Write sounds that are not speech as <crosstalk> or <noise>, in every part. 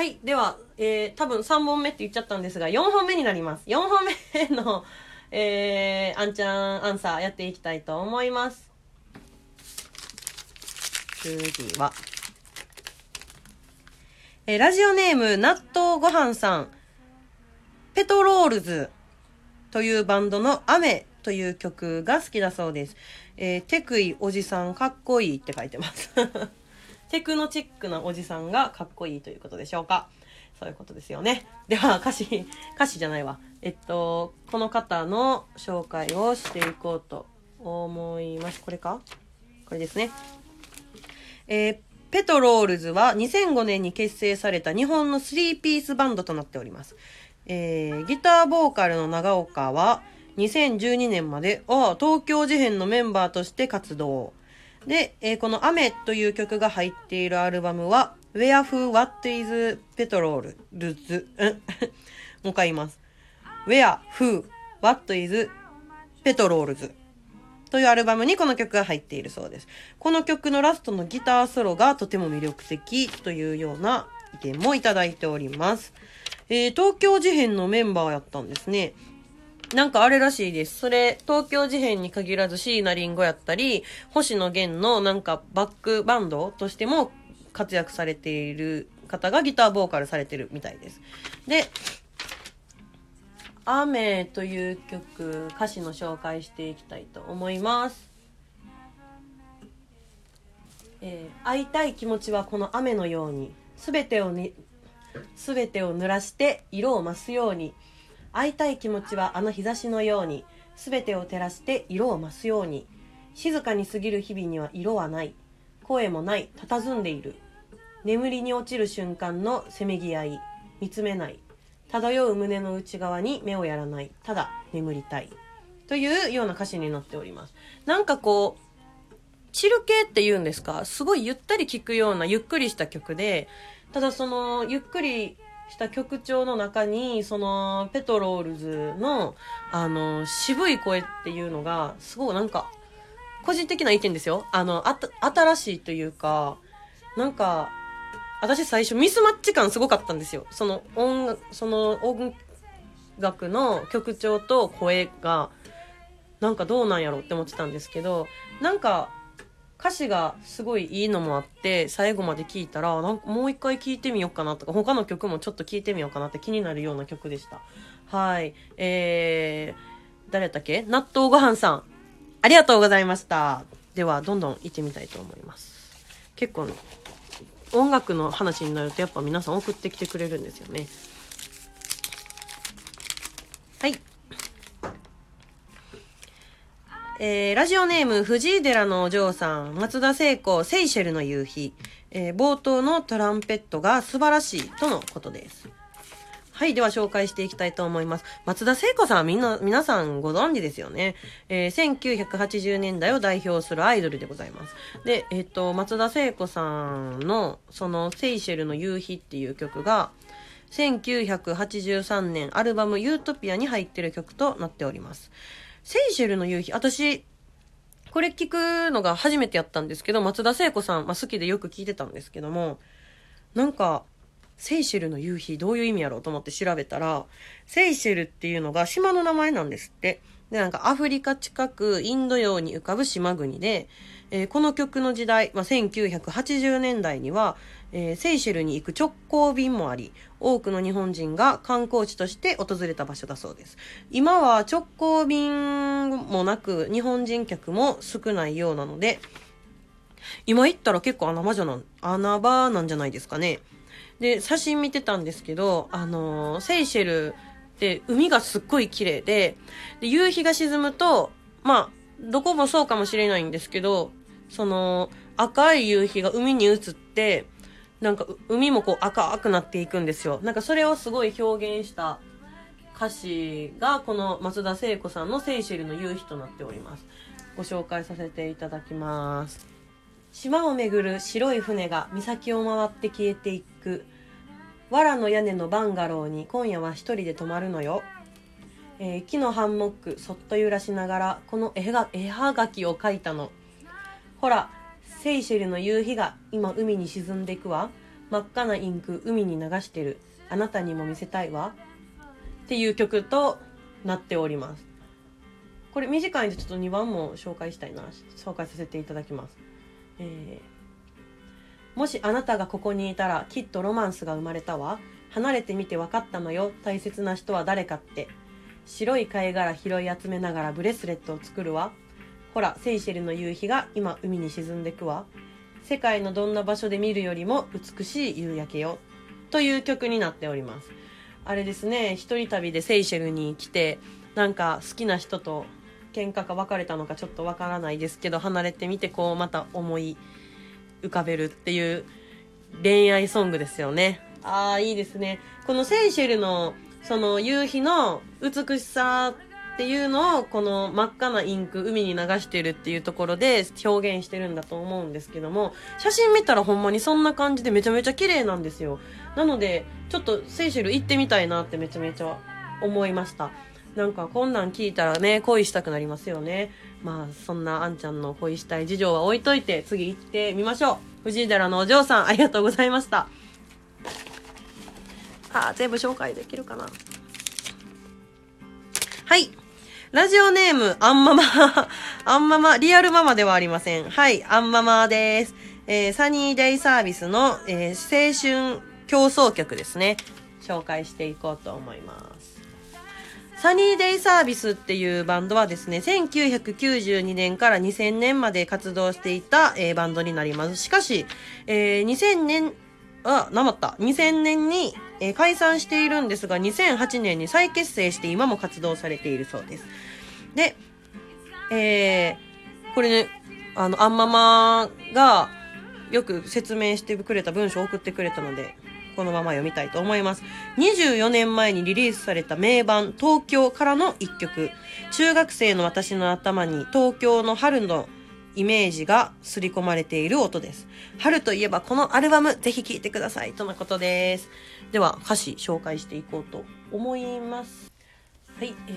はい。では、えー、多分3本目って言っちゃったんですが、4本目になります。4本目の、えー、あんちゃんアンサーやっていきたいと思います。次は、えー、ラジオネーム、納豆ごはんさん、ペトロールズというバンドの雨という曲が好きだそうです。えー、テクイおじさんかっこいいって書いてます。テクノチックなおじさんがかっこいいということでしょうか。そういうことですよね。では、歌詞、歌詞じゃないわ。えっと、この方の紹介をしていこうと思います。これか？これですね。えー、ペトロールズは2005年に結成された日本の3ピースバンドとなっております。えー、ギターボーカルの長岡は2012年まで、あ東京事変のメンバーとして活動。で、えー、この雨という曲が入っているアルバムは、Where Who What is Petrol ル <laughs> ズ、もう一回言います。Where Who What is Petrol's というアルバムにこの曲が入っているそうです。この曲のラストのギターソロがとても魅力的というような意見もいただいております。えー、東京事変のメンバーやったんですね。なんかあれらしいです。それ、東京事変に限らず椎名林檎やったり、星野源のなんかバックバンドとしても活躍されている方がギターボーカルされてるみたいです。で、雨という曲、歌詞の紹介していきたいと思います。えー、会いたい気持ちはこの雨のように、すべてをに、すべてを濡らして色を増すように、会いたい気持ちはあの日差しのように、すべてを照らして色を増すように、静かに過ぎる日々には色はない、声もない、佇んでいる。眠りに落ちる瞬間のせめぎ合い、見つめない。漂う胸の内側に目をやらない。ただ眠りたい。というような歌詞になっております。なんかこう、チル系って言うんですか？すごいゆったり聴くようなゆっくりした曲で、ただそのゆっくりした曲調の中に、その、ペトロールズの、あの、渋い声っていうのが、すごいなんか、個人的な意見ですよ。あの、あ、新しいというか、なんか、私最初ミスマッチ感すごかったんですよ。その音、その音楽の曲調と声が、なんかどうなんやろって思ってたんですけど、なんか歌詞がすごいいいのもあって、最後まで聞いたら、なんかもう一回聴いてみようかなとか、他の曲もちょっと聴いてみようかなって気になるような曲でした。はい。えー、誰だっけ？納豆ごはんさん。ありがとうございました。では、どんどん行ってみたいと思います。結構、音楽の話になるとやっぱ皆さん送ってきてくれるんですよね。はい。えー、ラジオネーム、藤井寺のお嬢さん、松田聖子、セイシェルの夕日、えー、冒頭のトランペットが素晴らしいとのことです。はい。では紹介していきたいと思います。松田聖子さんはみんな、皆さんご存知ですよね。えー、1980年代を代表するアイドルでございます。で、えっ、と、松田聖子さんの、その、セイシェルの夕日っていう曲が、1983年アルバムユートピアに入ってる曲となっております。セイシェルの夕日、私、これ聞くのが初めてやったんですけど、松田聖子さん、まあ、好きでよく聞いてたんですけども、なんか、セイシェルの夕日どういう意味やろうと思って調べたら、セイシェルっていうのが島の名前なんですって。で、なんかアフリカ近くインド洋に浮かぶ島国で、えー、この曲の時代、まあ、1980年代には、えー、セイシェルに行く直行便もあり、多くの日本人が観光地として訪れた場所だそうです。今は直行便もなく、日本人客も少ないようなので、今行ったら結構穴場じゃな、穴場なんじゃないですかね。で、写真見てたんですけど、あのー、セイシェルって海がすっごい綺麗で、で、夕日が沈むと、まあ、どこもそうかもしれないんですけど、その、赤い夕日が海に映って、なんか海もこう赤くなっていくんですよ。なんかそれをすごい表現した歌詞がこの松田聖子さんのセイシェルの夕日となっております。ご紹介させていただきます。島をめぐる白い船が岬を回って消えていく。藁の屋根のバンガローに今夜は一人で泊まるのよ。えー、木のハンモックそっと揺らしながらこの絵が絵はがきを描いたの。ほら、セイシェルの夕日が今海に沈んでいくわ。真っ赤なインク海に流してる。あなたにも見せたいわ。っていう曲となっております。これ短いんでちょっと2番も紹介したいな。紹介させていただきます、えー、もしあなたがここにいたらきっとロマンスが生まれたわ。離れてみて分かったのよ。大切な人は誰かって。白い貝殻拾い集めながらブレスレットを作るわ。ほらセイシェルの夕日が今海に沈んでくわ。世界のどんな場所で見るよりも美しい夕焼けよ。という曲になっております。あれですね一人旅でセイシェルに来てなんか好きな人と喧嘩か別れたのかちょっとわからないですけど離れてみてこうまた思い浮かべるっていう恋愛ソングですよね。ああいいですね。このセイシェルのその夕日の美しさっていうのをこの真っ赤なインク海に流してるっていうところで表現してるんだと思うんですけども写真見たらほんまにそんな感じでめちゃめちゃ綺麗なんですよ。なのでちょっとセイシェル行ってみたいなってめちゃめちゃ思いました。なんかこんなん聞いたらね恋したくなりますよね。まあそんなあんちゃんの恋したい事情は置いといて次行ってみましょう。藤井寺のお嬢さんありがとうございました。あ全部紹介できるかな。はいラジオネーム、アンママ。<laughs> アンママ、リアルママではありません。はい、アンママです。えー、サニーデイサービスの、えー、青春競争曲ですね。紹介していこうと思います。サニーデイサービスっていうバンドはですね、1992年から2000年まで活動していた、えー、バンドになります。しかし、えー、2000年、あ、なまった。2000年に、えー、解散しているんですが、2008年に再結成して今も活動されているそうです。で、えー、これね、あの、あんままがよく説明してくれた文章を送ってくれたので、このまま読みたいと思います。24年前にリリースされた名盤、東京からの一曲。中学生の私の頭に東京の春のイメージが刷り込まれている音です。春といえばこのアルバムぜひ聴いてくださいとのことです。では歌詞紹介していこうと思います。はい、えー、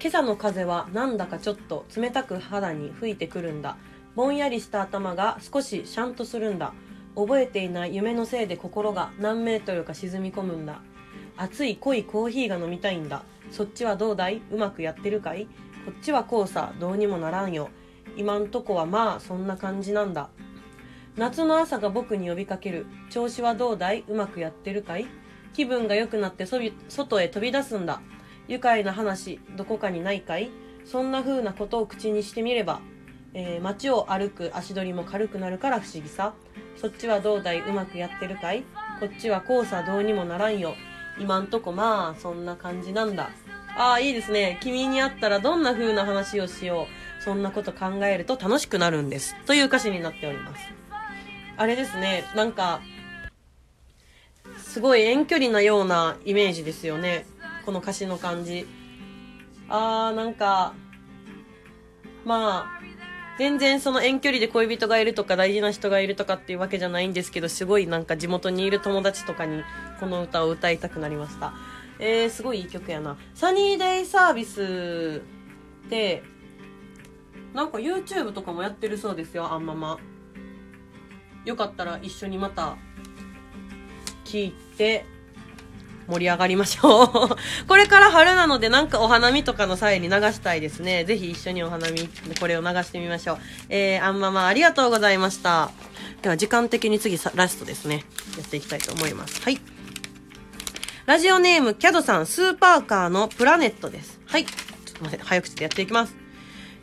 今朝の風はなんだかちょっと冷たく肌に吹いてくるんだ。ぼんやりした頭が少しシャンとするんだ。覚えていない夢のせいで心が何メートルか沈み込むんだ。熱い濃いコーヒーが飲みたいんだ。そっちはどうだい？うまくやってるかい？こっちはこうさ、どうにもならんよ。今んとこはまあそんな感じなんだ。夏の朝が僕に呼びかける。調子はどうだい？うまくやってるかい？気分が良くなって外へ飛び出すんだ。愉快な話、どこかにないかい？そんな風なことを口にしてみれば、えー、街を歩く足取りも軽くなるから不思議さ。そっちはどうだい？うまくやってるかい？こっちはこうさどうにもならんよ。今んとこまあそんな感じなんだ。ああ、いいですね。君に会ったらどんな風な話をしよう。そんなこと考えると楽しくなるんです。という歌詞になっております。あれですね、なんか、すごい遠距離なようなイメージですよね。この歌詞の感じ。あー、なんか、まあ、全然その遠距離で恋人がいるとか大事な人がいるとかっていうわけじゃないんですけど、すごいなんか地元にいる友達とかにこの歌を歌いたくなりました。えー、すごいいい曲やな。サニーデイサービスって、なんか YouTube とかもやってるそうですよ、あんまま。よかったら一緒にまた聞いて盛り上がりましょう <laughs> これから春なのでなんかお花見とかの際に流したいですね。ぜひ一緒にお花見、これを流してみましょう。えー、あんままありがとうございました。では時間的に次ラストですね。やっていきたいと思います。はい。ラジオネームキャドさん、スーパーカーのプラネットです。はい。ちょっと待って、早口でやっていきます。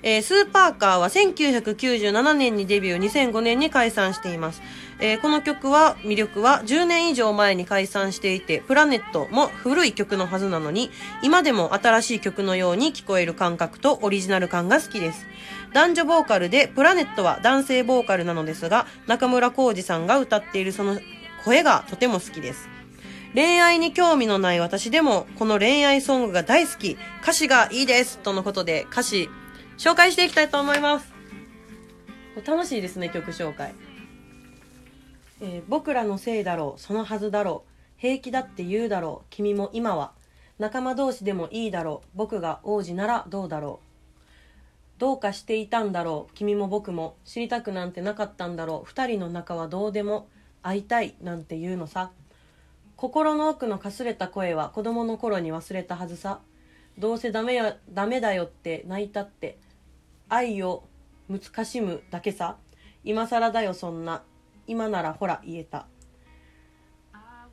えー、スーパーカーは1997年にデビュー、2005年に解散しています。えー、この曲は、魅力は10年以上前に解散していて、プラネットも古い曲のはずなのに、今でも新しい曲のように聞こえる感覚とオリジナル感が好きです。男女ボーカルで、プラネットは男性ボーカルなのですが、中村浩二さんが歌っているその声がとても好きです。恋愛に興味のない私でも、この恋愛ソングが大好き、歌詞がいいですとのことで、歌詞紹介していきたいと思います。楽しいですね、曲紹介。えー、僕らのせいだろう、そのはずだろう、平気だって言うだろう、君も今は。仲間同士でもいいだろう、僕が王子ならどうだろう。どうかしていたんだろう、君も僕も。知りたくなんてなかったんだろう、二人の仲はどうでも。会いたいなんて言うのさ心の奥のかすれた声は子供の頃に忘れたはずさ。どうせダメよダメだよって泣いたって愛を難しむだけさ。今更だよそんな。今ならほら言えた。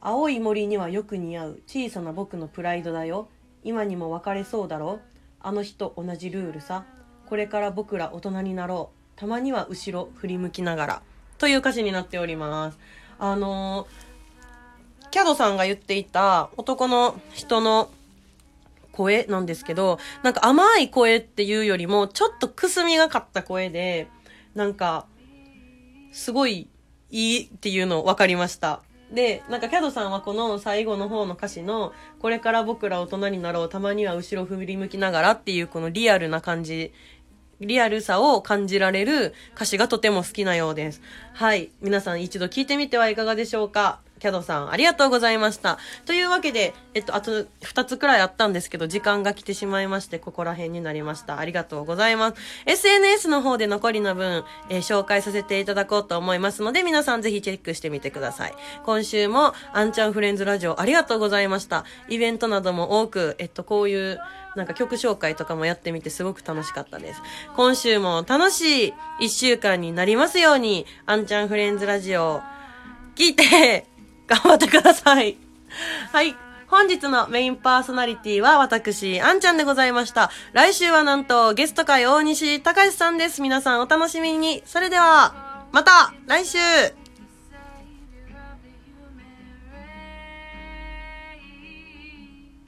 青い森にはよく似合う。小さな僕のプライドだよ。今にも別れそうだろあの日と同じルールさ。これから僕ら大人になろう。たまには後ろ振り向きながら。という歌詞になっております。あのー、キャドさんが言っていた男の人の声なんですけど、なんか甘い声っていうよりも、ちょっとくすみがかった声で、なんか、すごいいいっていうの分かりました。で、なんかキャドさんはこの最後の方の歌詞の、これから僕ら大人になろう、たまには後ろ振り向きながらっていうこのリアルな感じ、リアルさを感じられる歌詞がとても好きなようです。はい。皆さん一度聞いてみてはいかがでしょうか？キャドさん、ありがとうございました。というわけで、えっと、あと2つくらいあったんですけど、時間が来てしまいまして、ここら辺になりました。ありがとうございます。SNS の方で残りの分、えー、紹介させていただこうと思いますので、皆さんぜひチェックしてみてください。今週も、あんちゃんフレンズラジオ、ありがとうございました。イベントなども多く、えっと、こういう、なんか曲紹介とかもやってみてすごく楽しかったです。今週も楽しい一週間になりますように、あんちゃんフレンズラジオ、聞いて、頑張ってください。はい。本日のメインパーソナリティは私、あんちゃんでございました。来週はなんとゲスト会大西隆さんです。皆さんお楽しみに。それでは、また来週